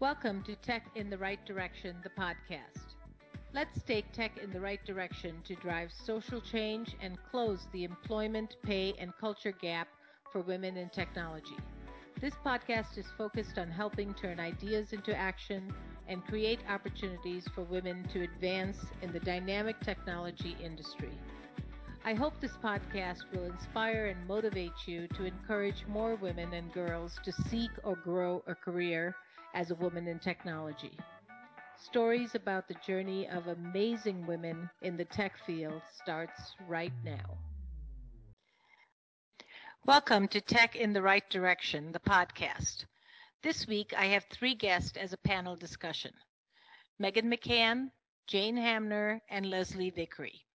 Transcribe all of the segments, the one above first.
Welcome to Tech in the Right Direction, the podcast. Let's take tech in the right direction to drive social change and close the employment, pay, and culture gap for women in technology. This podcast is focused on helping turn ideas into action and create opportunities for women to advance in the dynamic technology industry. I hope this podcast will inspire and motivate you to encourage more women and girls to seek or grow a career as a woman in technology. Stories about the journey of amazing women in the tech field starts right now. Welcome to Tech in the Right Direction, the podcast. This week I have three guests as a panel discussion Megan McCann, Jane Hamner, and Leslie Vickery.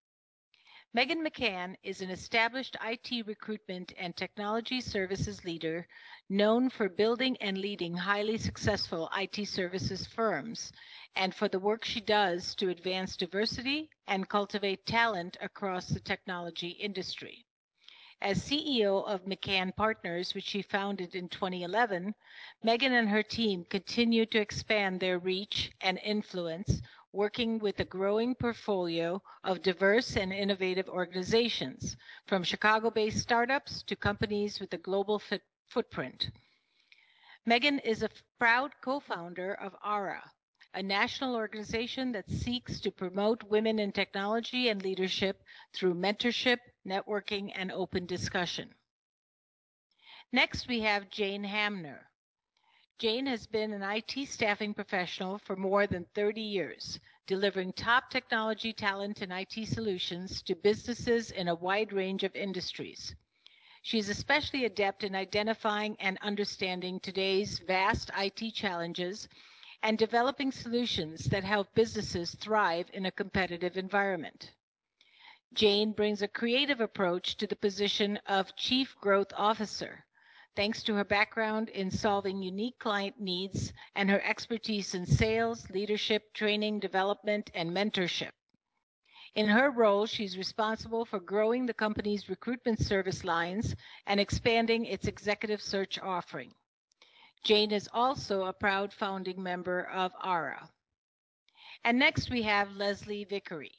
Megan McCann is an established IT recruitment and technology services leader known for building and leading highly successful IT services firms and for the work she does to advance diversity and cultivate talent across the technology industry. As CEO of McCann Partners, which she founded in 2011, Megan and her team continue to expand their reach and influence working with a growing portfolio of diverse and innovative organizations, from Chicago-based startups to companies with a global footprint. Megan is a proud co-founder of ARA, a national organization that seeks to promote women in technology and leadership through mentorship, networking, and open discussion. Next, we have Jane Hamner. Jane has been an IT staffing professional for more than 30 years, delivering top technology talent and IT solutions to businesses in a wide range of industries. She is especially adept in identifying and understanding today's vast IT challenges and developing solutions that help businesses thrive in a competitive environment. Jane brings a creative approach to the position of Chief Growth Officer thanks to her background in solving unique client needs and her expertise in sales, leadership, training, development, and mentorship. In her role, she's responsible for growing the company's recruitment service lines and expanding its executive search offering. Jane is also a proud founding member of ARA. And next we have Leslie Vickery.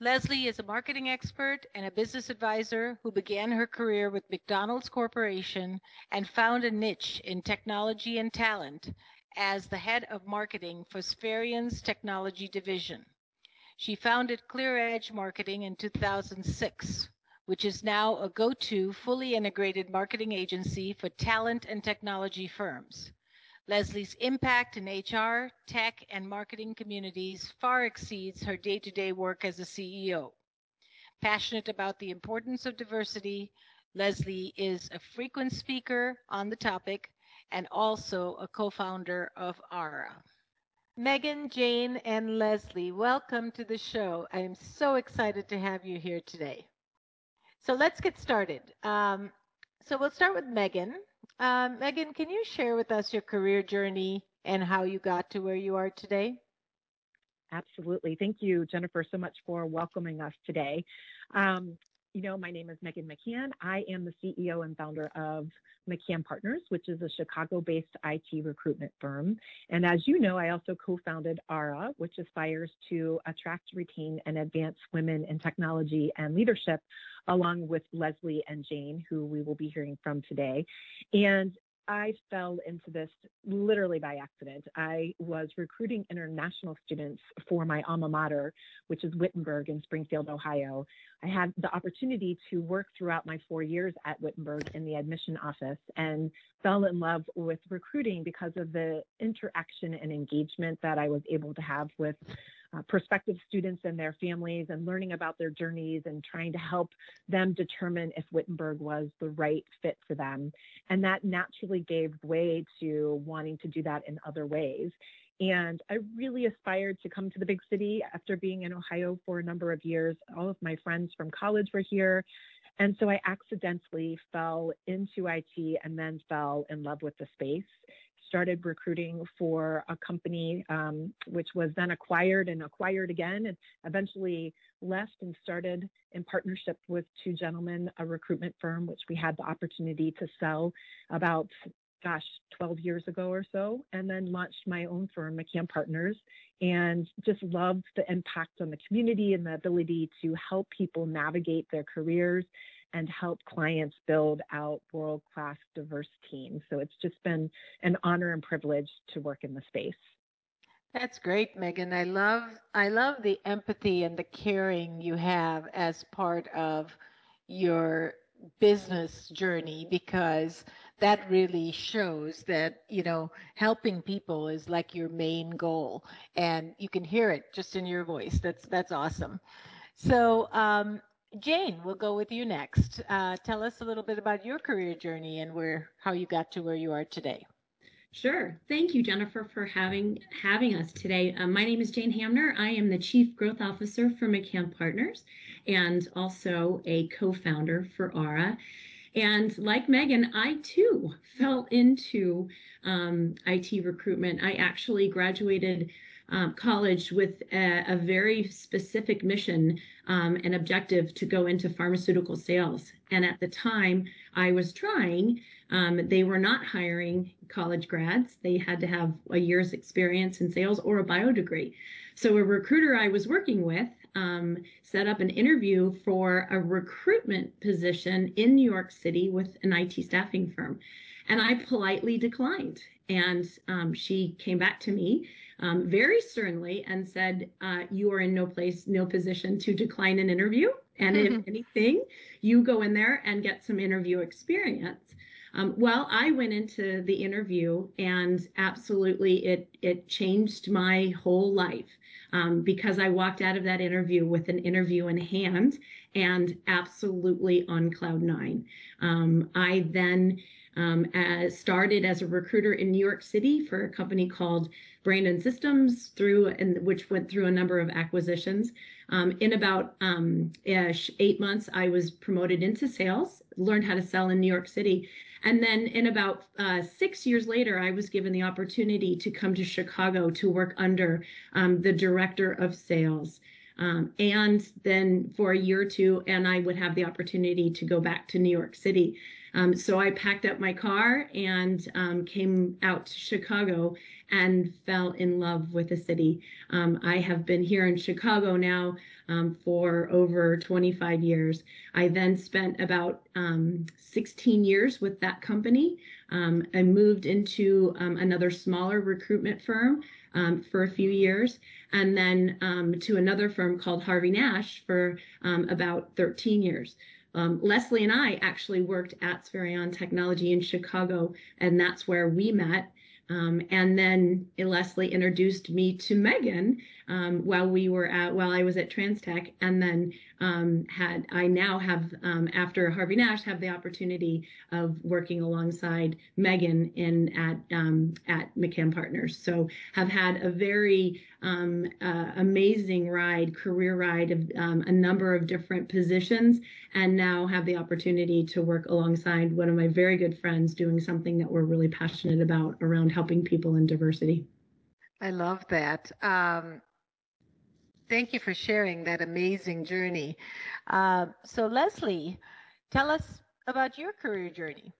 Leslie is a marketing expert and a business advisor who began her career with McDonald's Corporation and found a niche in technology and talent as the head of marketing for Spherion's Technology Division. She founded Clear Edge Marketing in 2006, which is now a go-to fully integrated marketing agency for talent and technology firms. Leslie's impact in HR, tech, and marketing communities far exceeds her day to day work as a CEO. Passionate about the importance of diversity, Leslie is a frequent speaker on the topic and also a co founder of ARA. Megan, Jane, and Leslie, welcome to the show. I am so excited to have you here today. So let's get started. Um, so we'll start with Megan. Um, Megan, can you share with us your career journey and how you got to where you are today? Absolutely. Thank you, Jennifer, so much for welcoming us today. Um, you know, my name is Megan McCann. I am the CEO and founder of McCann Partners, which is a Chicago based IT recruitment firm. And as you know, I also co founded ARA, which aspires to attract, retain, and advance women in technology and leadership, along with Leslie and Jane, who we will be hearing from today. And I fell into this literally by accident. I was recruiting international students for my alma mater, which is Wittenberg in Springfield, Ohio. I had the opportunity to work throughout my four years at Wittenberg in the admission office and fell in love with recruiting because of the interaction and engagement that I was able to have with uh, prospective students and their families and learning about their journeys and trying to help them determine if Wittenberg was the right fit for them. And that naturally gave way to wanting to do that in other ways. And I really aspired to come to the big city after being in Ohio for a number of years. All of my friends from college were here. And so I accidentally fell into IT and then fell in love with the space started recruiting for a company um, which was then acquired and acquired again and eventually left and started in partnership with two gentlemen a recruitment firm which we had the opportunity to sell about gosh, 12 years ago or so, and then launched my own firm, McCann Partners, and just loved the impact on the community and the ability to help people navigate their careers and help clients build out world class diverse teams. So it's just been an honor and privilege to work in the space. That's great, Megan. I love I love the empathy and the caring you have as part of your business journey because that really shows that you know helping people is like your main goal and you can hear it just in your voice that's that's awesome so um, jane we'll go with you next uh, tell us a little bit about your career journey and where how you got to where you are today Sure. Thank you, Jennifer, for having having us today. Um, my name is Jane Hamner. I am the Chief Growth Officer for McCann Partners and also a co-founder for ARA. And like Megan, I too fell into um, IT recruitment. I actually graduated um, college with a, a, very specific mission um, and objective to go into pharmaceutical sales. And at the time I was trying, um, they were not hiring college grads. They had to have a year's experience in sales or a bio degree. So a recruiter I was working with um, set up an interview for a recruitment position in New York City with an IT staffing firm. And I politely declined. And um, she came back to me um, very sternly and said, uh, You are in no place, no position to decline an interview. And if anything, you go in there and get some interview experience. Um, well, I went into the interview and absolutely it it changed my whole life um, because I walked out of that interview with an interview in hand and absolutely on cloud nine. Um, I then as started as a recruiter in New York City for a company called Brandon Systems through and which went through a number of acquisitions. Um, in about um, eight months, I was promoted into sales, learned how to sell in New York City, and then in about uh, six years later, I was given the opportunity to come to Chicago to work under um, the director of sales. Um, and then for a year or two, and I would have the opportunity to go back to New York City. Um, so I packed up my car and um, came out to Chicago and fell in love with the city. Um, I have been here in Chicago now um, for over 25 years. I then spent about um, 16 years with that company. Um, I moved into another smaller recruitment firm for a few years and then to another firm called Harvey Nash for about 13 years. Um, Leslie and I actually worked at Spherion Technology in Chicago, and that's where we met. Um, and then Leslie introduced me to Megan um, while we were at while I was at Transtech, and then um, had I now have um, after Harvey Nash have the opportunity of working alongside Megan in at um, at McCann Partners. So have had a very um, uh, amazing ride, career ride of a number of different positions, and now have the opportunity to work alongside one of my very good friends doing something that we're really passionate about around helping people in diversity. I love that. Um, thank you for sharing that amazing journey. Uh, so, Leslie, tell us about your career journey.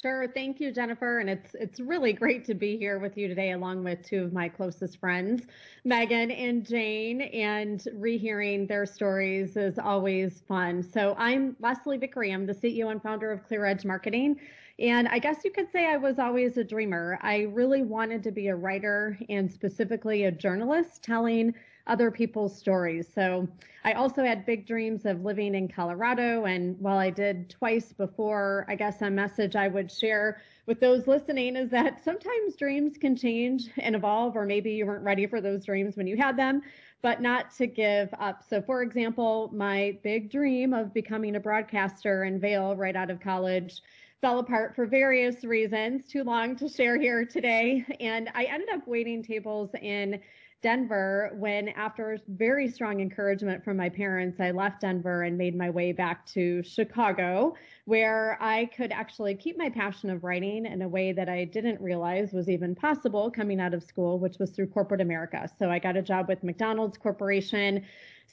Sure. Thank you, Jennifer. And it's it's really great to be here with you today, along with two of my closest friends, Megan and Jane. And rehearing their stories is always fun. So I'm Leslie Vickery. I'm the CEO and founder of Clear Edge Marketing. And I guess you could say I was always a dreamer. I really wanted to be a writer and specifically a journalist telling other people's stories. So I also had big dreams of living in Colorado. And while I did twice before, I guess a message I would share with those listening is that sometimes dreams can change and evolve, or maybe you weren't ready for those dreams when you had them, but not to give up. So, for example, my big dream of becoming a broadcaster in Vail right out of college fell apart for various reasons, too long to share here today. And I ended up waiting tables in Denver when, after very strong encouragement from my parents, I left Denver and made my way back to Chicago, where I could actually keep my passion of writing in a way that I didn't realize was even possible coming out of school, which was through corporate America. So I got a job with McDonald's Corporation,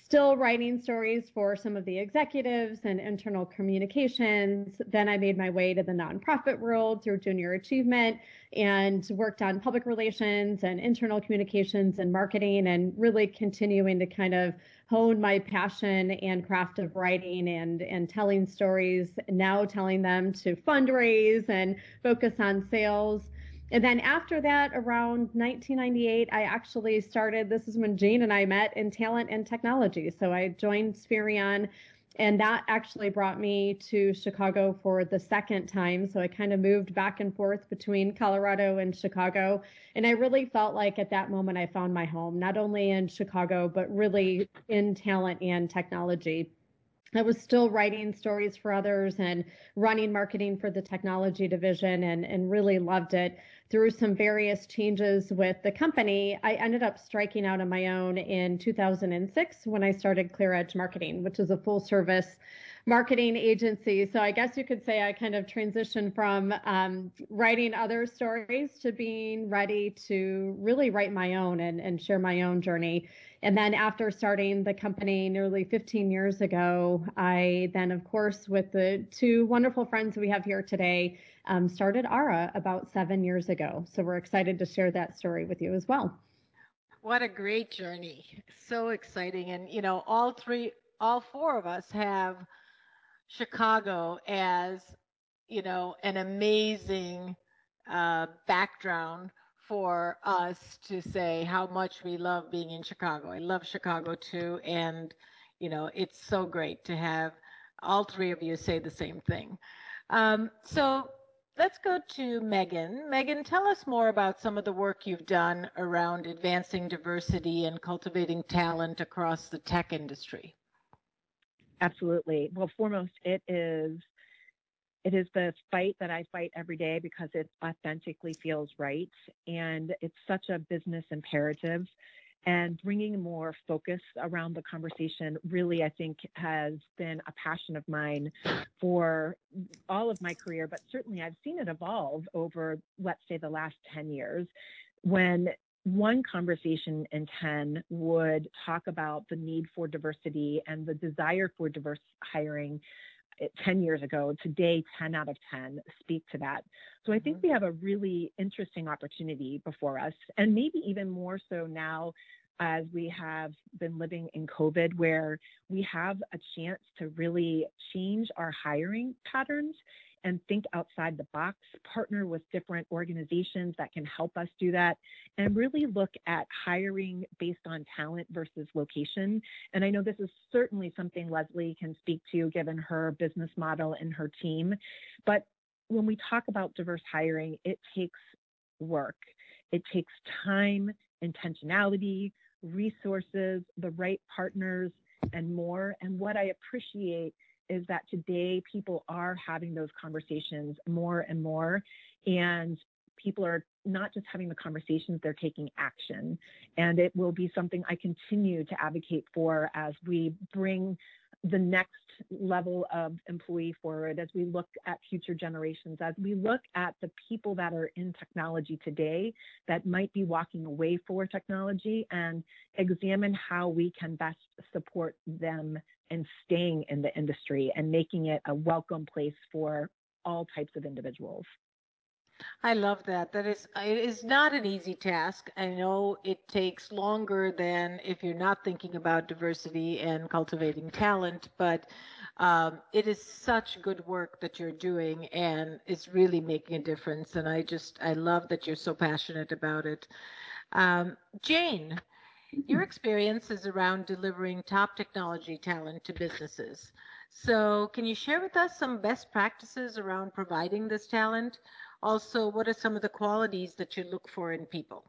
still writing stories for some of the executives and internal communications. Then I made my way to the nonprofit world through Junior Achievement and worked on public relations and internal communications and marketing and really continuing to kind of hone my passion and craft of writing and and telling stories now telling them to fundraise and focus on sales and then after that around 1998 i actually started this is when jane and i met in talent and technology so i joined Spherion and that actually brought me to Chicago for the second time. So I kind of moved back and forth between Colorado and Chicago. And I really felt like at that moment I found my home, not only in Chicago, but really in talent and technology. I was still writing stories for others and running marketing for the technology division and, and really loved it. Through some various changes with the company, I ended up striking out on my own in 2006 when I started Clear Edge Marketing, which is a full service marketing agency. So I guess you could say I kind of transitioned from um, writing other stories to being ready to really write my own and, and share my own journey. And then after starting the company nearly 15 years ago, I then, of course, with the two wonderful friends we have here today, um, started ARA about seven years ago. So we're excited to share that story with you as well. What a great journey. So exciting. And, you know, all three, all four of us have Chicago as, you know, an amazing uh, background for us to say how much we love being in Chicago. I love Chicago too. And, you know, it's so great to have all three of you say the same thing. Um, so let's go to Megan. Megan, tell us more about some of the work you've done around advancing diversity and cultivating talent across the tech industry. Absolutely. Well, foremost, it is it is the fight that I fight every day because it authentically feels right, and it's such a business imperative and bringing more focus around the conversation really i think has been a passion of mine for all of my career but certainly i've seen it evolve over let's say the last 10 years when one conversation in 10 would talk about the need for diversity and the desire for diverse hiring 10 years ago. Today, 10 out of 10 speak to that. So I think mm-hmm. we have a really interesting opportunity before us, and maybe even more so now as we have been living in COVID, where we have a chance to really change our hiring patterns and think outside the box, partner with different organizations that can help us do that, and really look at hiring based on talent versus location. And I know this is certainly something Leslie can speak to given her business model and her team. But when we talk about diverse hiring, it takes work, it takes time, intentionality, resources, the right partners, and more. And what I appreciate is that today people are having those conversations more and more. And people are not just having the conversations, they're taking action. And it will be something I continue to advocate for as we bring the next level of employee forward as we look at future generations, as we look at the people that are in technology today that might be walking away for technology and examine how we can best support them in staying in the industry and making it a welcome place for all types of individuals. I love that. That is, it is not an easy task. I know it takes longer than if you're not thinking about diversity and cultivating talent, but um, it is such good work that you're doing and it's really making a difference. And I just, I love that you're so passionate about it. Um, Jane, your experience is around delivering top technology talent to businesses. So, can you share with us some best practices around providing this talent? Also, what are some of the qualities that you look for in people?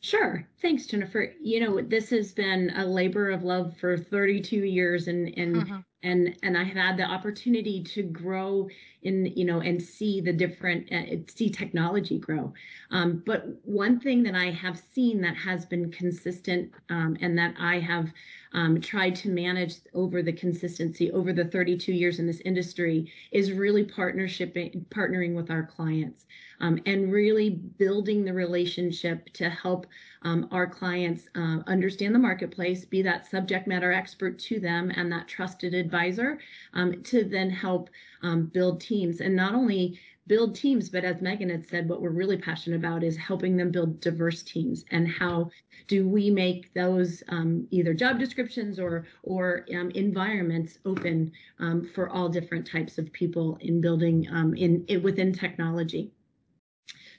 Sure. Thanks, Jennifer. You know, this has been a labor of love for 32 years and and mm-hmm. and and I have had the opportunity to grow you know and see the different uh, see technology grow. Um, but one thing that I have seen that has been consistent um, and that I have um, tried to manage over the consistency over the 32 years in this industry is really partnership partnering with our clients um, and really building the relationship to help um, our clients uh, understand the marketplace, be that subject matter expert to them and that trusted advisor um, to then help um, build teams and not only build teams. But as Megan had said, what we're really passionate about is helping them build diverse teams and how do we make those um, either job descriptions or or um, environments open um, for all different types of people in building um, in, in within technology.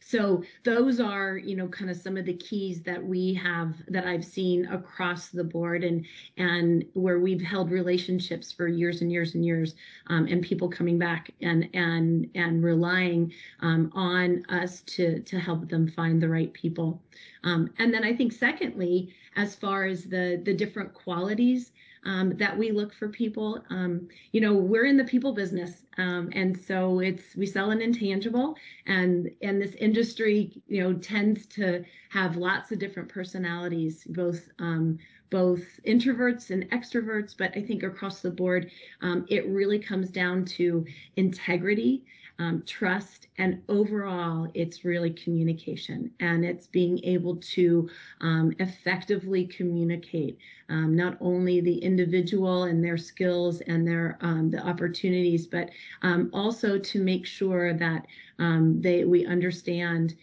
So those are, you know, kind of some of the keys that we have that I've seen across the board and and where we've held relationships for years and years and years um, and people coming back and and and relying um, on us to to help them find the right people. Um, and then I think secondly, as far as the the different qualities um, that we look for people. Um, you know, we're in the people business, um, and so it's we sell an intangible, and and this industry, you know, tends to have lots of different personalities, both um, both introverts and extroverts. But I think across the board, um, it really comes down to integrity um, trust, and overall, it's really communication and it's being able to um, effectively communicate um, not only the individual and their skills and their um, the opportunities, but um, also to make sure that um, they we understand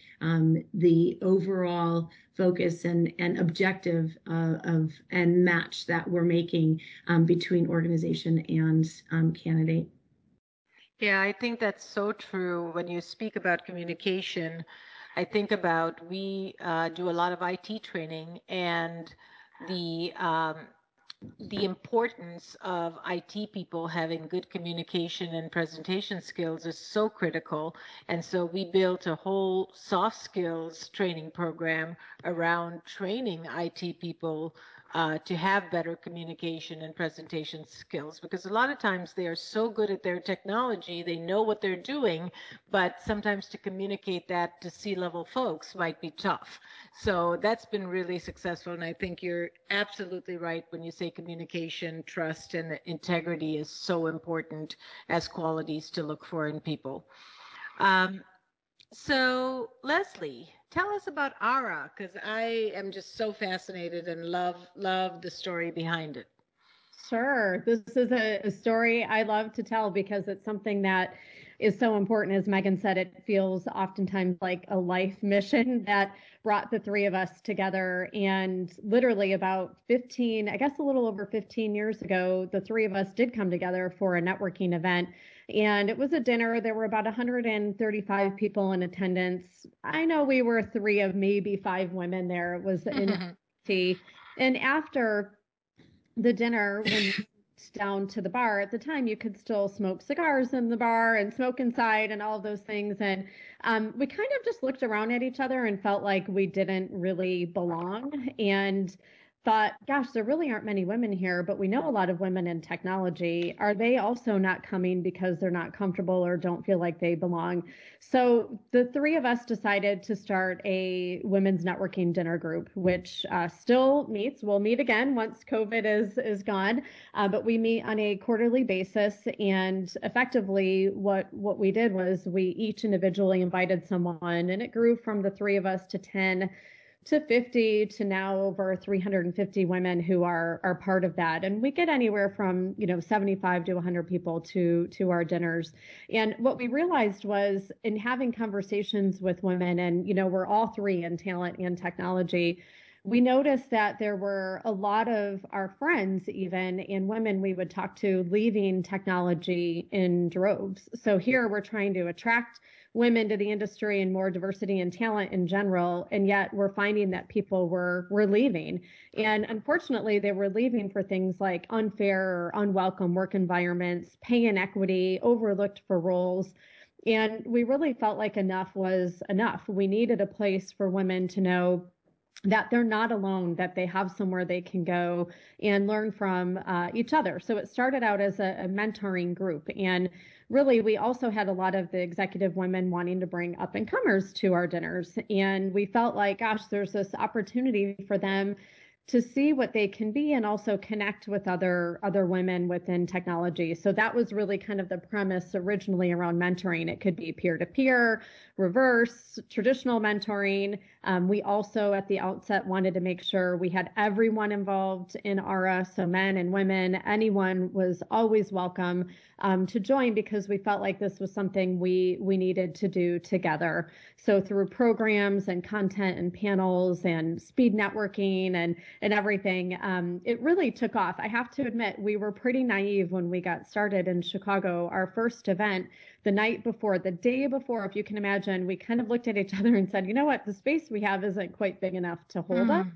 the overall focus and, and objective uh, of and match that we're making between organization and candidate. Yeah, I think that's so true. When you speak about communication, I think about we uh, do a lot of IT training and the um, the importance of IT people having good communication and presentation skills is so critical. And so we built a whole soft skills training program around training IT people uh, to have better communication and presentation skills because a lot of times they are so good at their technology, they know what they're doing, but sometimes to communicate that to C level folks might be tough. So that's been really successful. And I think you're absolutely right when you say communication, trust, and integrity is so important as qualities to look for in people. Um, so, Leslie, tell us about ARA because I am just so fascinated and love love the story behind it. Sure, this is a, a story I love to tell because it's something that is so important. As Megan said, it feels oftentimes like a life mission that brought the three of us together. And literally about 15, I guess a little over 15 years ago, the three of us did come together for a networking event and it was a dinner. There were about 135 people in attendance. I know we were three of maybe five women there. It was in tea. And after the dinner, when down to the bar at the time you could still smoke cigars in the bar and smoke inside and all of those things and um, we kind of just looked around at each other and felt like we didn't really belong and thought, gosh, there really aren't many women here, but we know a lot of women in technology. Are they also not coming because they're not comfortable or don't feel like they belong? So the three of us decided to start a women's networking dinner group, which uh, still meets. We'll meet again once COVID is is gone, uh, but we meet on a quarterly basis. And effectively, what what we did was we each individually invited someone, and it grew from the three of us to ten to 50 to now over 350 women who are are part of that. And we get anywhere from you know 75 to 100 people to to our dinners. And what we realized was in having conversations with women and you know we're all three in talent and technology we noticed that there were a lot of our friends even and women we would talk to leaving technology in droves. So here we're trying to attract women to the industry and more diversity and talent in general and yet we're finding that people were were leaving. And unfortunately they were leaving for things like unfair or unwelcome work environments pay inequity overlooked for roles. And we really felt like enough was enough. We needed a place for women to know that they're not alone, that they have somewhere they can go and learn from uh, each other. So it started out as a, a, mentoring group. And really, we also had a lot of the executive women wanting to bring up and comers to our dinners. And we felt like, gosh, there's this opportunity for them to see what they can be and also connect with other other women within technology. So that was really kind of the premise originally around mentoring. It could be peer to peer, reverse, traditional mentoring. Um, we also at the outset wanted to make sure we had everyone involved in ARA, so men and women, anyone was always welcome um, to join because we felt like this was something we we needed to do together. So through programs and content and panels and speed networking and and everything, um, it really took off. I have to admit, we were pretty naive when we got started in Chicago. Our first event, the night before, the day before, if you can imagine, we kind of looked at each other and said, you know what, the space we have isn't quite big enough to hold mm. us.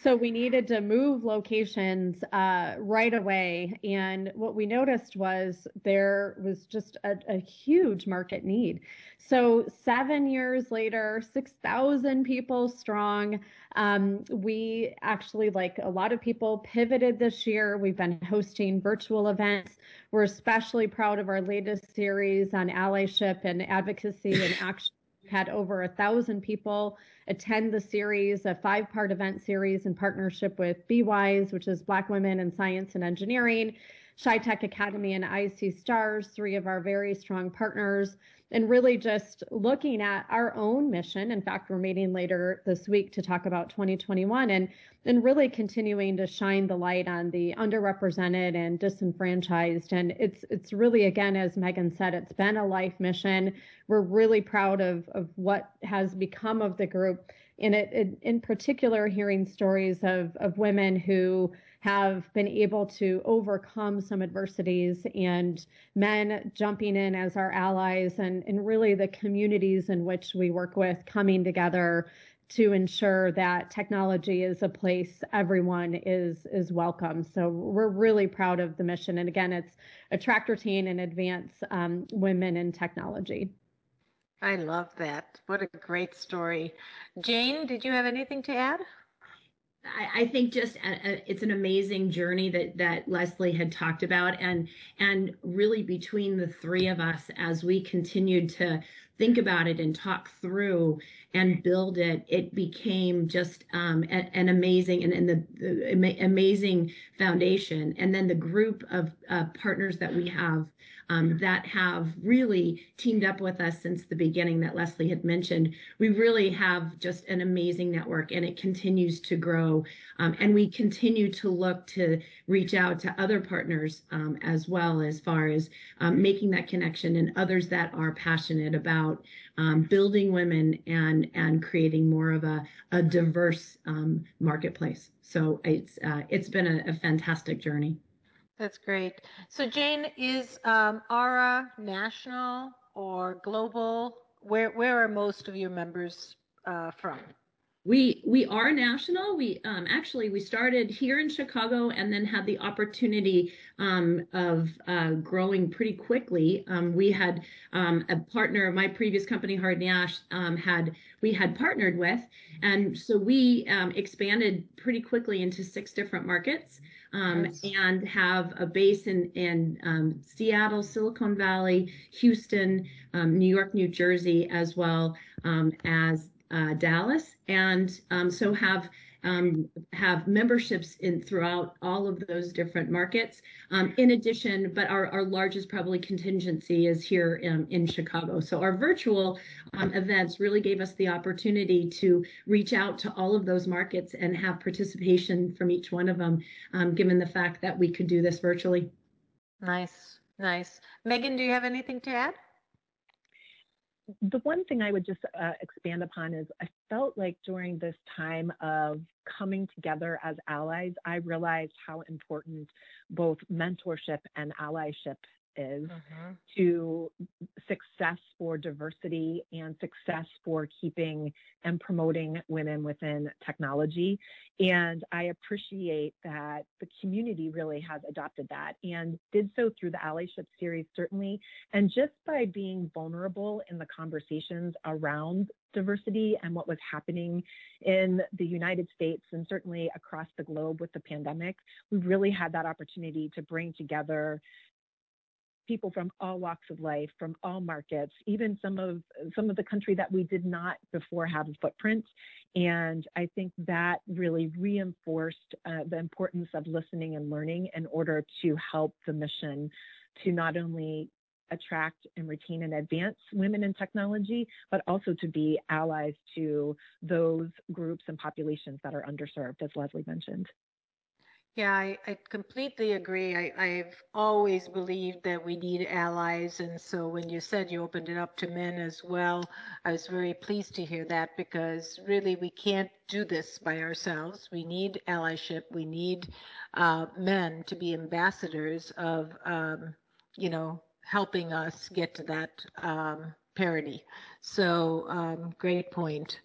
So we needed to move locations uh, right away. And what we noticed was there was just a, a huge market need. So seven years later, 6,000 people strong. Um, we actually, like a lot of people, pivoted this year. We've been hosting virtual events. We're especially proud of our latest series on allyship and advocacy and action had over a thousand people attend the series, a five part event series in partnership with BWise, which is Black Women in Science and Engineering, Tech Academy, and IC Stars, three of our very strong partners and really just looking at our own mission. In fact, we're meeting later this week to talk about 2021 and and really continuing to shine the light on the underrepresented and disenfranchised. And it's it's really again, as Megan said, it's been a life mission. We're really proud of of what has become of the group. And it, it in particular, hearing stories of of women who have been able to overcome some adversities and men jumping in as our allies and, and really the communities in which we work with coming together to ensure that technology is a place everyone is is welcome. So we're really proud of the mission. And again, it's attract, retain, and advance um, women in technology. I love that. What a great story. Jane, did you have anything to add? I, I think just a, a, it's an amazing journey that that Leslie had talked about, and and really between the three of us as we continued to think about it and talk through and build it, it became just um, a, an amazing and, and the, the, amazing foundation. And then the group of uh, partners that we have um, that have really teamed up with us since the beginning that Leslie had mentioned. We really have just an amazing network and it continues to grow. Um, and we continue to look to reach out to other partners um, as well as far as um, making that connection and others that are passionate about um, building women and and creating more of a, a diverse um, marketplace. So it's uh, it's been a, a fantastic journey. That's great. So Jane, is um, ARA national or global? Where where are most of your members uh, from? We we are national. We um, actually we started here in Chicago and then had the opportunity um, of uh, growing pretty quickly. Um, we had um, a partner, my previous company, Harvey Nash, um, had we had partnered with, and so we um, expanded pretty quickly into six different markets um, yes. and have a base in, in um, Seattle, Silicon Valley, Houston, um, New York, New Jersey, as well um, as uh, Dallas, and um, so have um, have memberships in throughout all of those different markets. Um, in addition, but our, our largest probably contingency is here um, in Chicago. So our virtual um, events really gave us the opportunity to reach out to all of those markets and have participation from each one of them, um, given the fact that we could do this virtually. Nice, nice. Megan, do you have anything to add? The one thing I would just uh, expand upon is I felt like during this time of coming together as allies, I realized how important both mentorship and allyship is mm-hmm. to success for diversity and success for keeping and promoting women within technology. And I appreciate that the community really has adopted that and did so through the allyship series, certainly. And just by being vulnerable in the conversations around diversity and what was happening in the United States and certainly across the globe with the pandemic, we really had that opportunity to bring together people from all walks of life, from all markets, even some of some of the country that we did not before have a footprint. And I think that really reinforced uh, the importance of listening and learning in order to help the mission to not only attract and retain and advance women in technology, but also to be allies to those groups and populations that are underserved, as Leslie mentioned. Yeah, I, I completely agree. I, I've always believed that we need allies. And so when you said you opened it up to men as well, I was very pleased to hear that because really we can't do this by ourselves. We need allyship. We need uh, men to be ambassadors of, um, you know, helping us get to that um, parity. So, um, great point.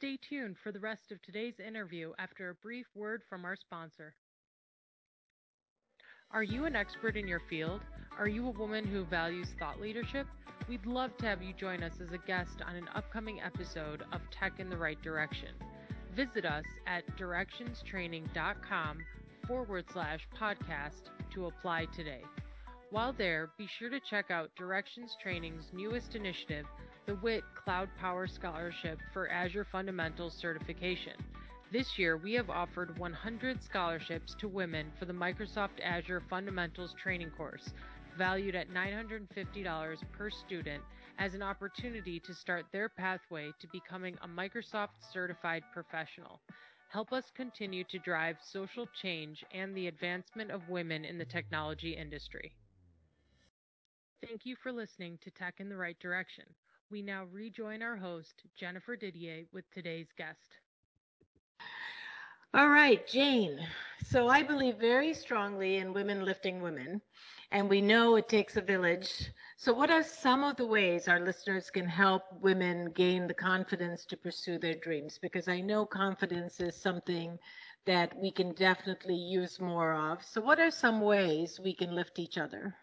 Stay tuned for the rest of today's interview after a brief word from our sponsor. Are you an expert in your field? Are you a woman who values thought leadership? We'd love to have you join us as a guest on an upcoming episode of Tech in the Right Direction. Visit us at directionstraining.com forward slash podcast to apply today. While there, be sure to check out Directions Training's newest initiative, the WIT Cloud Power Scholarship for Azure Fundamentals Certification. This year, we have offered 100 scholarships to women for the Microsoft Azure Fundamentals Training course, valued at $950 per student, as an opportunity to start their pathway to becoming a Microsoft certified professional. Help us continue to drive social change and the advancement of women in the technology industry. Thank you for listening to Tech in the Right Direction. We now rejoin our host, Jennifer Didier, with today's guest. All right, Jane. So I believe very strongly in women lifting women, and we know it takes a village. So, what are some of the ways our listeners can help women gain the confidence to pursue their dreams? Because I know confidence is something that we can definitely use more of. So, what are some ways we can lift each other?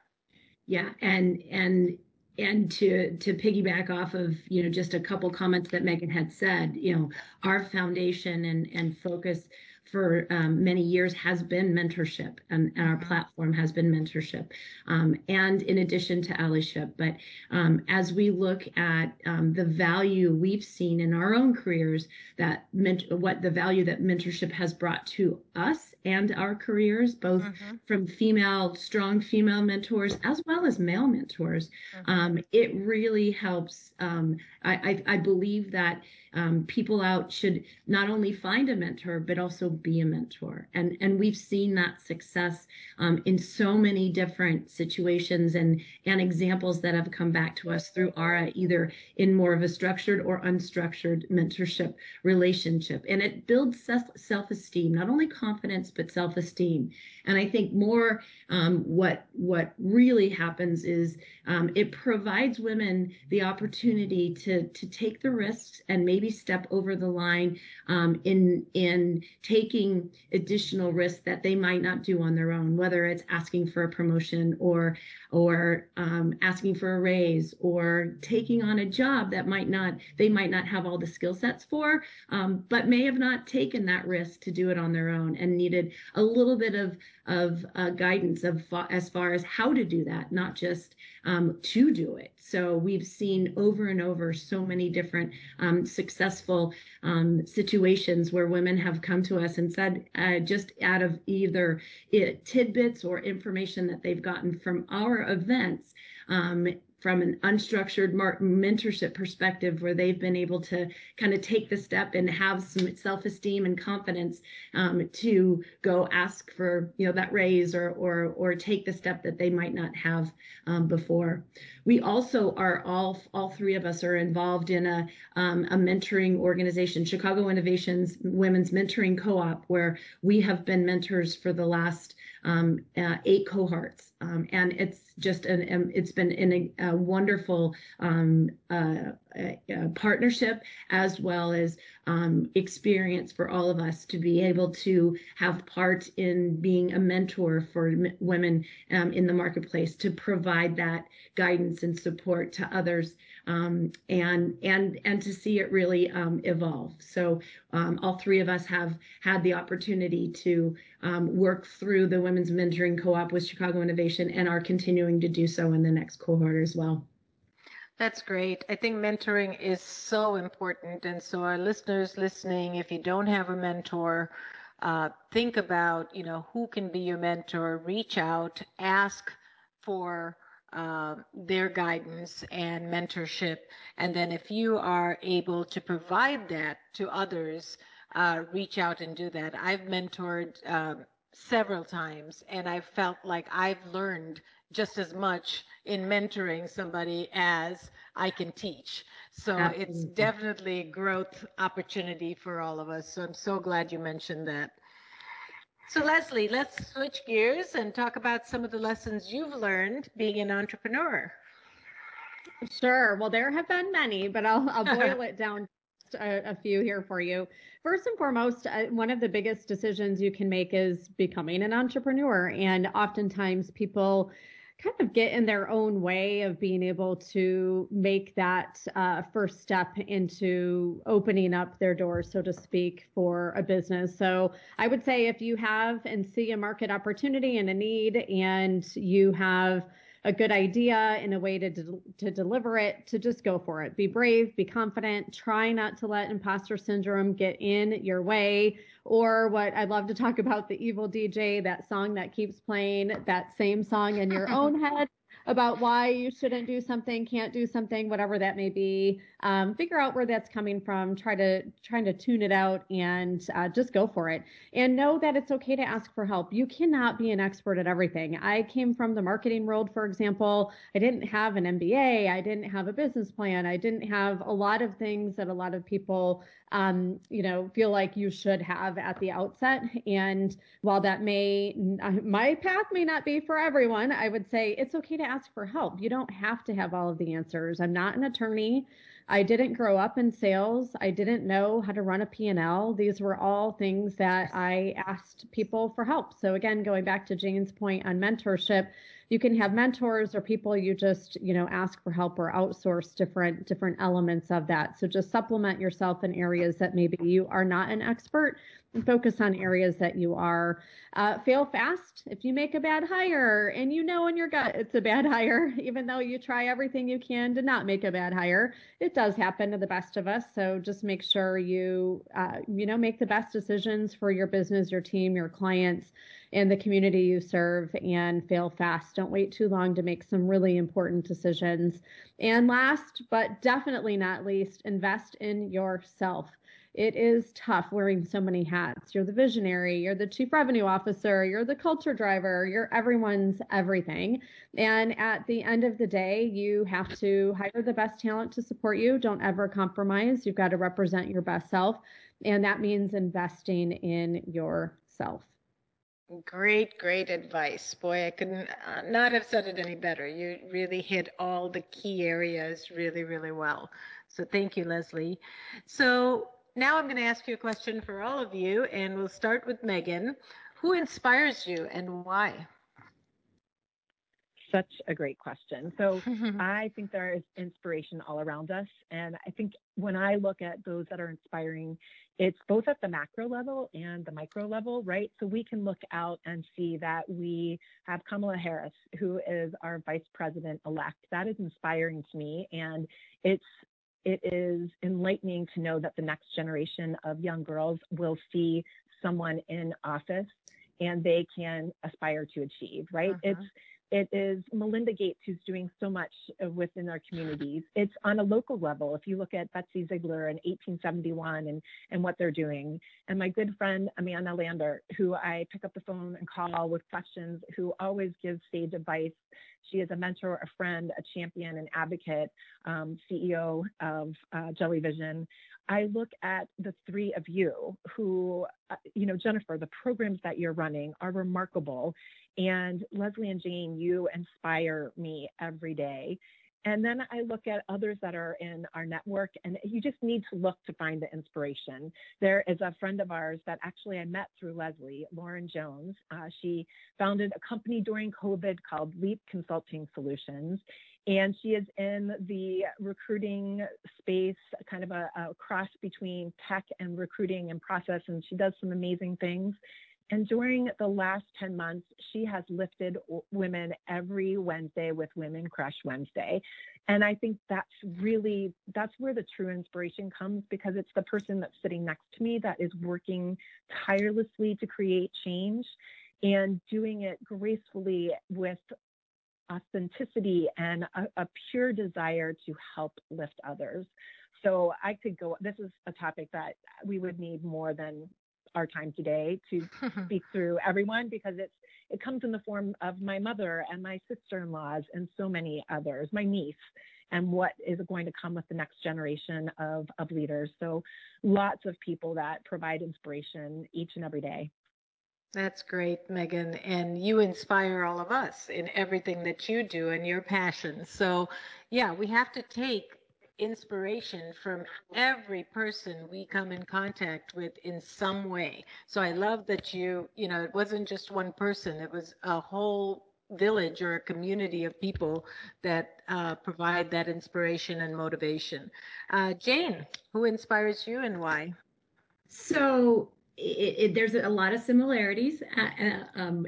Yeah, and and and to to piggyback off of you know just a couple comments that Megan had said, you know, our foundation and and focus for um, many years has been mentorship, and, and, our mm-hmm. platform has been mentorship, um, and in addition to allyship. But um, as we look at um, the value we've seen in our own careers, that ment- what the value that mentorship has brought to us and our careers, both mm-hmm. from female, strong female mentors as well as male mentors, mm-hmm. Um, it really helps. Um, I, I, I believe that um, people out should not only find a mentor but also be a mentor. And and we've seen that success um, in so many different situations and and examples that have come back to us through ARA either in more of a structured or unstructured mentorship relationship. And it builds self-esteem not only confidence but self-esteem and I think more um, what what really happens is um, it provides women the opportunity to to take the risks and maybe step over the line um, in in taking additional risks that they might not do on their own, whether it's asking for a promotion or or um, asking for a raise or taking on a job that might not they might not have all the skill sets for, um, but may have not taken that risk to do it on their own and needed a little bit of of uh, guidance of as far as how to do that, not just um, to do it. So we've seen over and over so many different um, successful um, situations where women have come to us and said, uh, just out of either it, tidbits or information that they've gotten from our events, um, from an unstructured mentorship perspective where they've been able to kind of take the step and have some self-esteem and confidence um, to go ask for you know that raise or or or take the step that they might not have um, before. We also are all all three of us are involved in a um, a mentoring organization chicago innovations women's mentoring co-op where we have been mentors for the last um, uh, eight cohorts um, and it's just an, um, it's been in a, a wonderful um, uh, partnership as well as um, experience for all of us to be able to have part in being a mentor for m- women in the marketplace to provide that guidance and support to others um, and and and to see it really evolve. So um, all three of us have had the opportunity to um, work through the Women's Mentoring Co-op with Chicago Innovation and are continuing to do so in the next cohort as well. That's great. I think mentoring is so important. And so, our listeners listening, if you don't have a mentor, uh, think about, you know, who can be your mentor. Reach out, ask for uh, their guidance and mentorship. And then, if you are able to provide that to others, uh, reach out and do that. I've mentored uh, several times, and I've felt like I've learned just as much in mentoring somebody as I can teach. So Absolutely. it's definitely a growth opportunity for all of us. So I'm so glad you mentioned that. So, Leslie, let's switch gears and talk about some of the lessons you've learned being an entrepreneur. Sure. Well, there have been many, but I'll, I'll boil it down a, a, few here for you. First and foremost, uh, one of the biggest decisions you can make is becoming an entrepreneur. And oftentimes people kind of get in their own way of being able to make that uh, first step into opening up their doors, so to speak, for a business. So I would say if you have and see a market opportunity and a need, and you have a good idea and a way to de- to deliver it to just go for it. Be brave be confident try not to let imposter syndrome get in your way. Or what I love to talk about the evil DJ, that song that keeps playing that same song in your own head about why you shouldn't do something, can't do something, whatever that may be. Um, figure out where that's coming from. Try to trying to tune it out and uh, just go for it. And know that it's okay to ask for help. You cannot be an expert at everything. I came from the marketing world, for example. I didn't have an MBA. I didn't have a business plan. I didn't have a lot of things that a lot of people um, you know, feel like you should have at the outset. And while that may, my path may not be for everyone, I would say it's okay to ask for help. You don't have to have all of the answers. I'm not an attorney. I didn't grow up in sales. I didn't know how to run a P&L. These were all things that I asked people for help. So again, going back to Jane's point on mentorship, you can have mentors or people you just you know ask for help or outsource different different elements of that. So just supplement yourself in areas that maybe you are not an expert and focus on areas that you are. Uh, fail fast. If you make a bad hire and you know in your gut it's a bad hire even though you try everything you can to not make a bad hire it does happen to the best of us. So just make sure you uh, you know make the best decisions for your business your team your clients and the community you serve and fail fast. Don't wait too long to make some really important decisions. And last, but definitely not least, invest in yourself. It is tough wearing so many hats. You're the visionary, you're the chief revenue officer, you're the culture driver, you're everyone's everything. And at the end of the day, you have to hire the best talent to support you. Don't ever compromise. You've got to represent your best self. And that means investing in yourself. Great, great advice. Boy, I couldn't uh, not have said it any better. You really hit all the key areas really, really well. So thank you, Leslie. So now I'm going to ask you a question for all of you, and we'll start with Megan. Who inspires you and why? Such a great question. So I think there is inspiration all around us. And I think when I look at those that are inspiring, it's both at the macro level and the micro level, right? So we can look out and see that we have Kamala Harris, who is our vice president elect. That is inspiring to me. And it's it is enlightening to know that the next generation of young girls will see someone in office and they can aspire to achieve, right? Uh-huh. It's it is Melinda Gates who's doing so much within our communities. It's on a local level. If you look at Betsy Ziegler in 1871 and, and what they're doing, and my good friend Amanda Lannert, who I pick up the phone and call with questions, who always gives sage advice. She is a mentor, a friend, a champion, an advocate, um, CEO of uh, Jellyvision. I look at the three of you who, uh, you know, Jennifer, the programs that you're running are remarkable. And Leslie and Jane, you inspire me every day. And then I look at others that are in our network, and you just need to look to find the inspiration. There is a friend of ours that actually I met through Leslie, Lauren Jones. Uh, she founded a company during COVID called Leap Consulting Solutions. And she is in the recruiting space, kind of a, a cross between tech and recruiting and process. And she does some amazing things. And during the last 10 months, she has lifted women every Wednesday with Women Crush Wednesday. And I think that's really, that's where the true inspiration comes because it's the person that's sitting next to me that is working tirelessly to create change and doing it gracefully with authenticity and a, a pure desire to help lift others. So I could go, this is a topic that we would need more than our time today to speak through everyone because it's it comes in the form of my mother and my sister-in-laws and so many others, my niece, and what is going to come with the next generation of, of leaders. So lots of people that provide inspiration each and every day. That's great, Megan. And you inspire all of us in everything that you do and your passion. So, yeah, we have to take inspiration from every person we come in contact with in some way. So I love that you, you know, it wasn't just one person, it was a whole village or a community of people that uh, provide that inspiration and motivation. Uh, Jane, who inspires you and why? So it, it, there's a lot of similarities uh, uh um,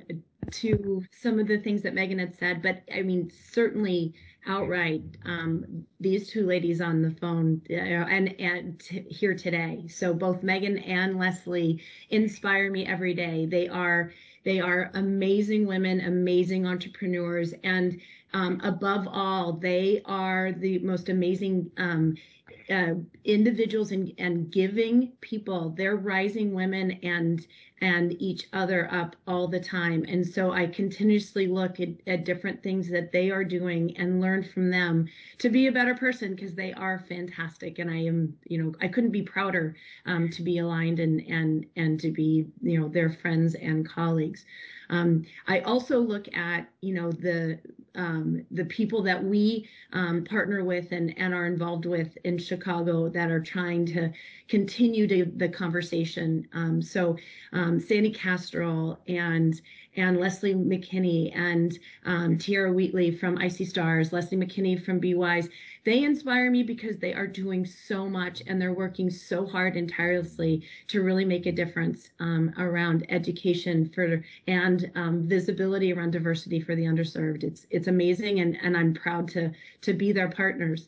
to some of the things that Megan had said, but I mean, certainly outright um, these two ladies on the phone uh, and, and t- here today. So both Megan and Leslie inspire me every day. They are they are amazing women, amazing entrepreneurs, and um, above all, they are the most amazing um, uh, individuals and, and giving people. They're rising women and and each other up all the time. And so I continuously look at, at different things that they are doing and learn from them to be a better person because they are fantastic. And I am, you know, I couldn't be prouder um, to be aligned and and and to be, you know, their friends and colleagues. Um, I also look at, you know, the um, the people that we um, partner with and, and are involved with in Chicago that are trying to continue to, the conversation. Um, so um, Sandee Kastrul and and Leslie McKinney and um, Tiara Wheatley from IC Stars, Leslie McKinney from Wise. They inspire me because they are doing so much and they're working so hard and tirelessly to really make a difference um, around education for and um, visibility around diversity for the underserved. It's it's amazing and and I'm proud to to be their partners.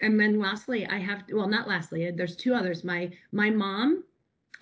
And then lastly, I have well not lastly, there's two others. My my mom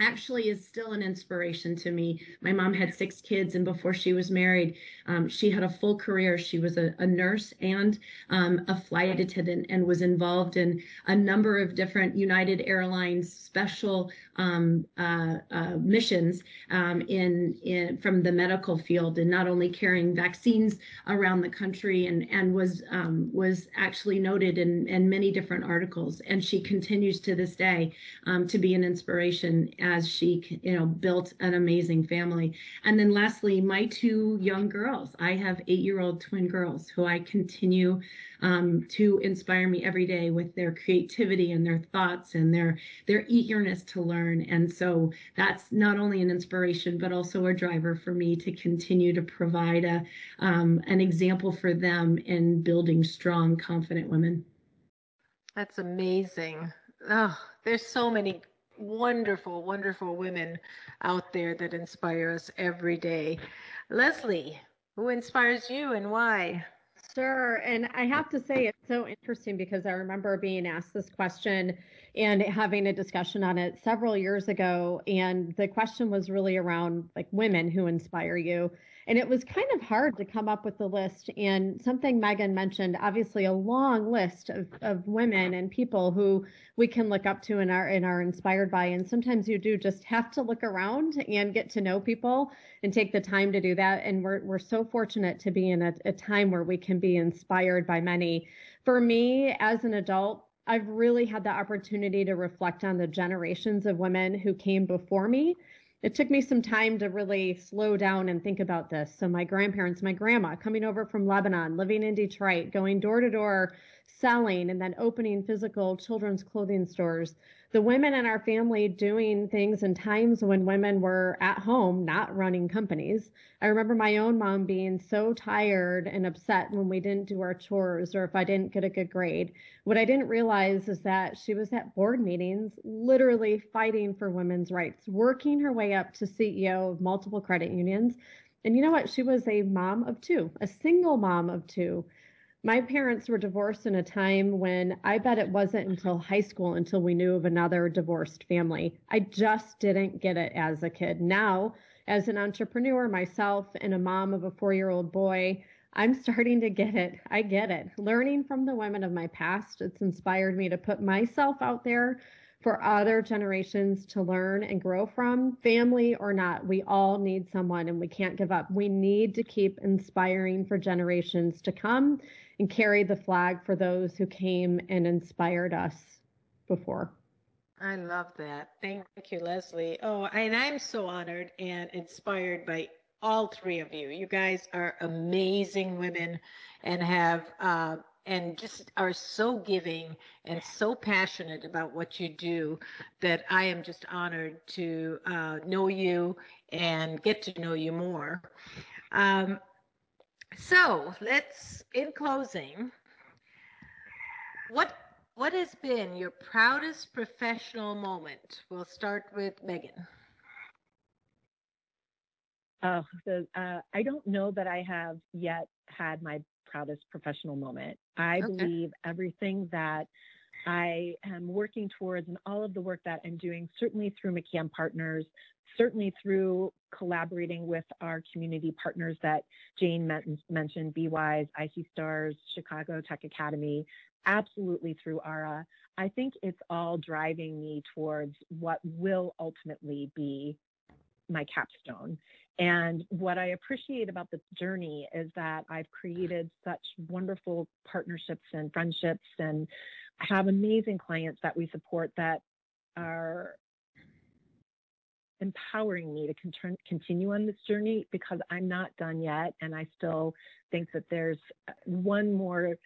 actually is still an inspiration to me. My mom had six kids, and before she was married, um, she had a full career. She was a, a nurse and um, a flight attendant and was involved in a number of different United Airlines special um, uh, uh, missions um, in, in, from the medical field, and not only carrying vaccines around the country, and and was um, was actually noted in, in many different articles. And she continues to this day um, to be an inspiration as she, you know, built an amazing family. And then lastly, my two young girls. I have eight-year-old twin girls who I continue um, to inspire me every day with their creativity and their thoughts and their their eagerness to learn. And so that's not only an inspiration but also a driver for me to continue to provide a um, an example for them in building strong, confident women. That's amazing. Oh, there's so many wonderful, wonderful women out there that inspire us every day. Leslie, who inspires you and why? Sure. And I have to say, it's so interesting because I remember being asked this question and having a discussion on it several years ago. And the question was really around like women who inspire you. And it was kind of hard to come up with the list. And something Megan mentioned, obviously a long list of, of women and people who we can look up to and are and are inspired by. And sometimes you do just have to look around and get to know people and take the time to do that. And we're we're so fortunate to be in a, a time where we can be inspired by many. For me as an adult, I've really had the opportunity to reflect on the generations of women who came before me it took me some time to really slow down and think about this. So, my grandparents, my grandma coming over from Lebanon, living in Detroit, going door to door, selling, and then opening physical children's clothing stores the women in our family doing things in times when women were at home, not running companies. I remember my own mom being so tired and upset when we didn't do our chores or if I didn't get a good grade. What I didn't realize is that she was at board meetings, literally fighting for women's rights, working her way up to CEO of multiple credit unions. And you know what? She was a mom of two, a single mom of two my parents were divorced in a time when I bet it wasn't until high school until we knew of another divorced family. I just didn't get it as a kid. Now, as an entrepreneur myself and a mom of a four year old boy, I'm starting to get it. I get it. Learning from the women of my past, it's inspired me to put myself out there for other generations to learn and grow from, family or not. We all need someone and we can't give up. We need to keep inspiring for generations to come and carry the flag for those who came and inspired us before. I love that. Thank you, Leslie. Oh, and I'm so honored and inspired by all three of you. You guys are amazing women and have uh, and just are so giving and so passionate about what you do that I am just honored to uh, know you and get to know you more. Um, so let's, in closing, what what has been your proudest professional moment? We'll start with Megan. Oh, so, uh, I don't know that I have yet had my proudest professional moment. I okay. believe everything that I am working towards and all of the work that I'm doing, certainly through McCann Partners, certainly through collaborating with our community partners that Jane mentioned, BeWise, IC Stars, Chicago Tech Academy, absolutely through ARA. I think it's all driving me towards what will ultimately be my capstone. And what I appreciate about the journey is that I've created such wonderful partnerships and friendships and have amazing clients that we support that are empowering me to con- continue on this journey because I'm not done yet. And I still think that there's uh, one more,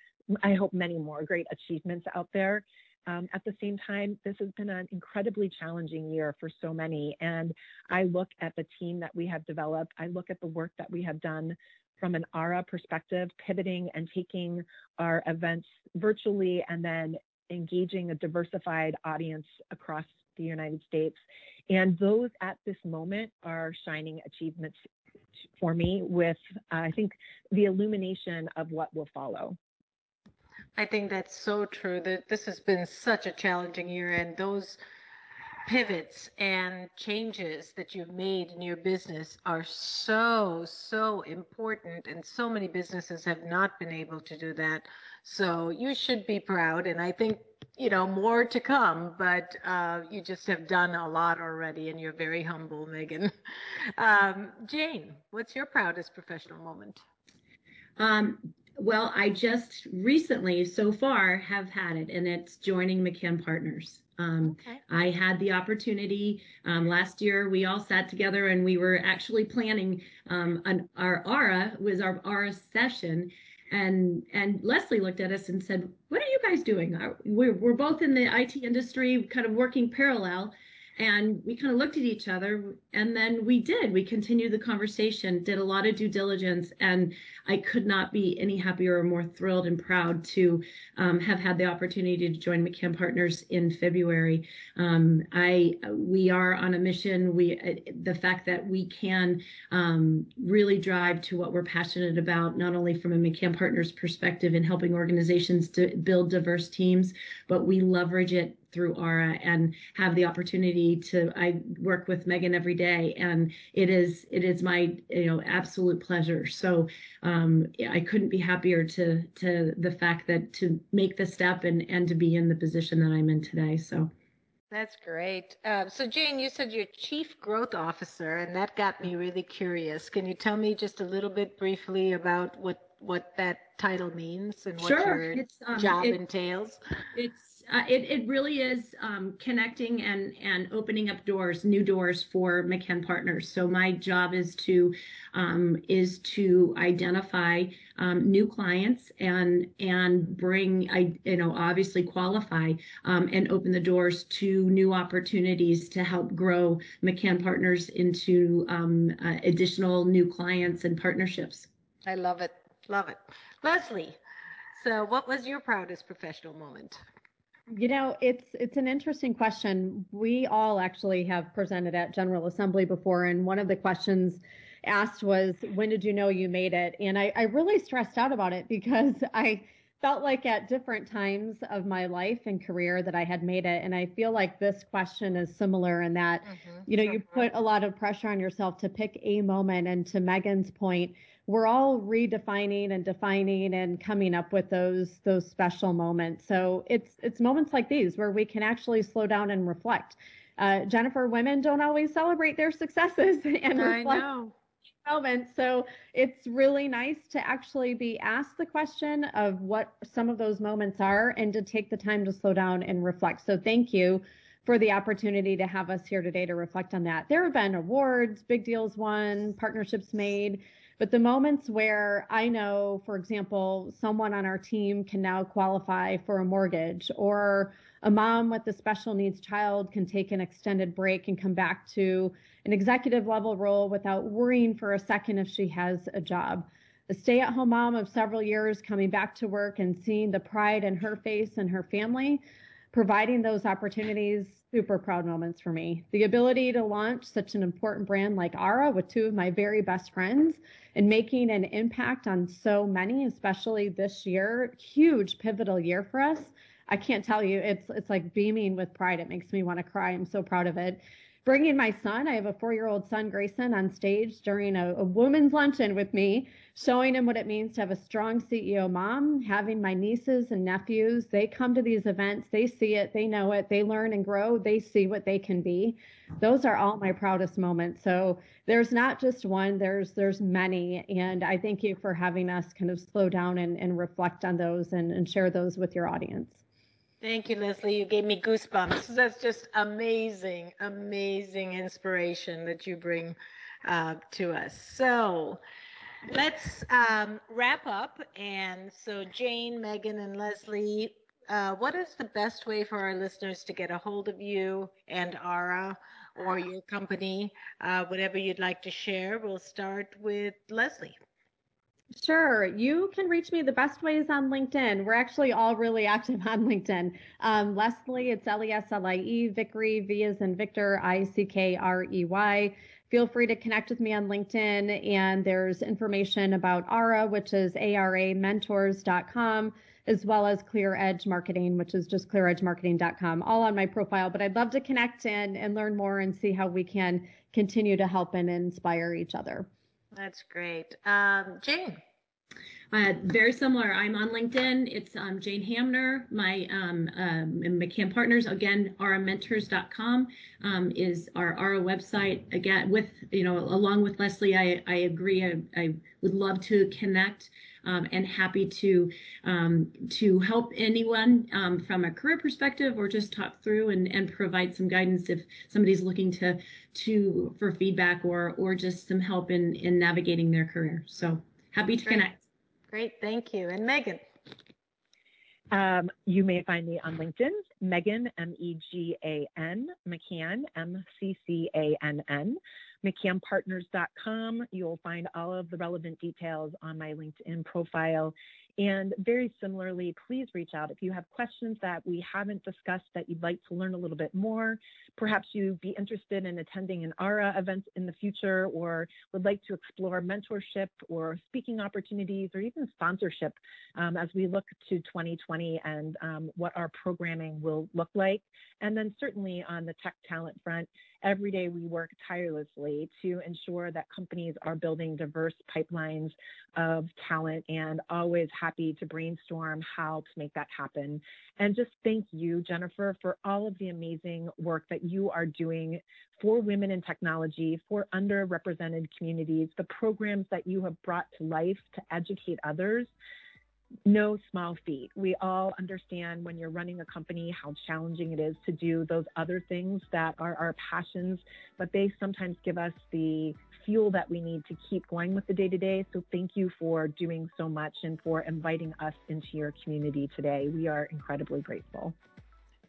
I hope many more great achievements out there. Um, at the same time, this has been an incredibly challenging year for so many. And I look at the team that we have developed, I look at the work that we have done from an ARA perspective, pivoting and taking our events virtually and then engaging a diversified audience across the United States. And those at this moment are shining achievements for me with, uh, I think, the illumination of what will follow. I think that's so true. That this has been such a challenging year, and those pivots and changes that you've made in your business are so so important and so many businesses have not been able to do that so you should be proud and i think you know more to come but uh, you just have done a lot already and you're very humble megan um, jane what's your proudest professional moment um, well, I just recently, so far, have had it, and it's joining McCann Partners. Um, okay. I had the opportunity um, last year. We all sat together and we were actually planning um, an, our ARA was our ARA session, and and Leslie looked at us and said, "What are you guys doing? We're we're both in the IT industry, kind of working parallel." And we kind of looked at each other and then we did. We continued the conversation, did a lot of due diligence, and I could not be any happier or more thrilled and proud to um, have had the opportunity to join McCann Partners in February. Um, I we are on a mission. We uh, the fact that we can um, really drive to what we're passionate about, not only from a McCann Partners perspective in helping organizations to build diverse teams, but we leverage it through ARA and have the opportunity to I work with Megan every day and it is it is my you know absolute pleasure. So um, I couldn't be happier to to the fact that to make the step and and to be in the position that I'm in today. So that's great. Uh, so Jane, you said you're chief growth officer, and that got me really curious. Can you tell me just a little bit briefly about what what that title means and what sure. your um, job it, entails? It's uh, it, it really is um, connecting and, and opening up doors, new doors for McCann Partners. So my job is to um, is to identify um, new clients and and bring I you know obviously qualify um, and open the doors to new opportunities to help grow McCann Partners into um, uh, additional new clients and partnerships. I love it, love it, Leslie. So, what was your proudest professional moment? You know, it's it's an interesting question. We all actually have presented at General Assembly before, and one of the questions asked was, "When did you know you made it?" And I, I really stressed out about it because I felt like at different times of my life and career that I had made it, and I feel like this question is similar in that, mm-hmm. you know, you put a lot of pressure on yourself to pick a moment, and to Megan's point we're all redefining and defining and coming up with those those special moments. So it's it's moments like these where we can actually slow down and reflect. Uh, Jennifer, women don't always celebrate their successes and I reflect know. moments. So it's really nice to actually be asked the question of what some of those moments are and to take the time to slow down and reflect. So thank you for the opportunity to have us here today to reflect on that. There have been awards, big deals won, partnerships made. But the moments where I know, for example, someone on our team can now qualify for a mortgage, or a mom with a special needs child can take an extended break and come back to an executive level role without worrying for a second if she has a job. A stay at home mom of several years coming back to work and seeing the pride in her face and her family, providing those opportunities, super proud moments for me. The ability to launch such an important brand like ARA with two of my very best friends and making an impact on so many, especially this year, huge pivotal year for us. I can't tell you, it's it's like beaming with pride. It makes me want to cry. I'm so proud of it bringing my son, I have a four year old son, Grayson, on stage during a, a, women's luncheon with me, showing him what it means to have a strong CEO mom, having my nieces and nephews. They come to these events, they see it, they know it, they learn and grow, they see what they can be. Those are all my proudest moments. So there's not just one, there's there's many. And I thank you for having us kind of slow down and, and reflect on those and, and share those with your audience. Thank you, Leslie. You gave me goosebumps. That's just amazing, amazing inspiration that you bring uh, to us. So let's um, wrap up. And so, Jane, Megan, and Leslie, uh, what is the best way for our listeners to get a hold of you and ARA or your company? Uh, whatever you'd like to share. We'll start with Leslie. Sure. You can reach me the best way is on LinkedIn. We're actually all really active on LinkedIn. Um, Leslie, it's L E S L I E, Vickrey, V is in Victor, I C K R E Y. Feel free to connect with me on LinkedIn. And there's information about ARA, which is aramentors.com, as well as Clear Edge Marketing, which is just clearedgemarketing.com, all on my profile. But I'd love to connect and, and learn more and see how we can continue to help and inspire each other. That's great. Um, Jane. Uh, very similar. I'm on LinkedIn. It's um, Jane Hamner. My um, um, McCann Partners, again, aramentors.com um, is our ARA website. Again, with, you know, along with Leslie, I, I agree. I, I would love to connect um, and happy to um, to help anyone um, from a career perspective or just talk through and, and provide some guidance if somebody's looking to to for feedback or or just some help in in navigating their career. So happy to Great. connect. Great, thank you. And Megan. Um, you may find me on LinkedIn, Megan, M E G A N, McCann, M C C A N N mccannpartners.com. You'll find all of the relevant details on my LinkedIn profile. And very similarly, please reach out if you have questions that we haven't discussed that you'd like to learn a little bit more. Perhaps you'd be interested in attending an ARA event in the future or would like to explore mentorship or speaking opportunities or even sponsorship um, as we look to 2020 and um, what our programming will look like. And then certainly on the tech talent front, every day we work tirelessly to ensure that companies are building diverse pipelines of talent and always happy to brainstorm how to make that happen. And just thank you, Jennifer, for all of the amazing work that you are doing for women in technology, for underrepresented communities, the programs that you have brought to life to educate others no small feat. We all understand when you're running a company how challenging it is to do those other things that are our passions, but they sometimes give us the fuel that we need to keep going with the day to day. So thank you for doing so much and for inviting us into your community today. We are incredibly grateful.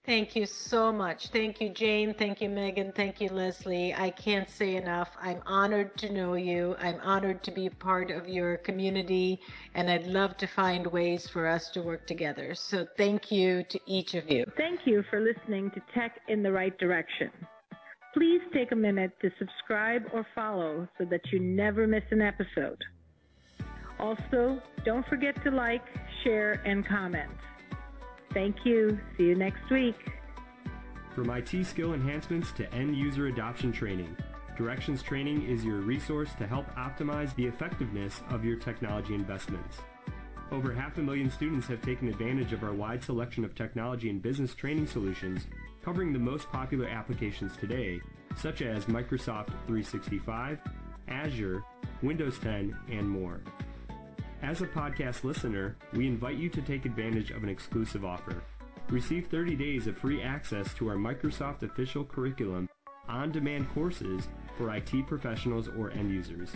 Thank you so much. Thank you, Jane. Thank you, Megan. Thank you, Leslie. I can't say enough. I'm honored to know you. I'm honored to be part of your community, and I'd love to find ways for us to work together. So thank you to each of you. Thank you for listening to Tech in the Right Direction. Please take a minute to subscribe or follow so that you never miss an episode. Also, don't forget to like, share, and comment. Thank you. See you next week. From IT skill enhancements to end user adoption training, Directions Training is your resource to help optimize the effectiveness of your technology investments. Over half a million students have taken advantage of our wide selection of technology and business training solutions covering the most popular applications today, such as Microsoft 365, Azure, Windows 10, and more. As a podcast listener, we invite you to take advantage of an exclusive offer. Receive 30 days of free access to our Microsoft official curriculum on-demand courses for IT professionals or end users.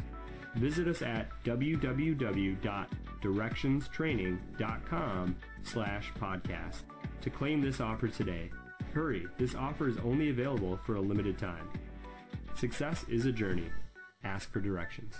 Visit us at www.directionstraining.com slash podcast to claim this offer today. Hurry, this offer is only available for a limited time. Success is a journey. Ask for directions.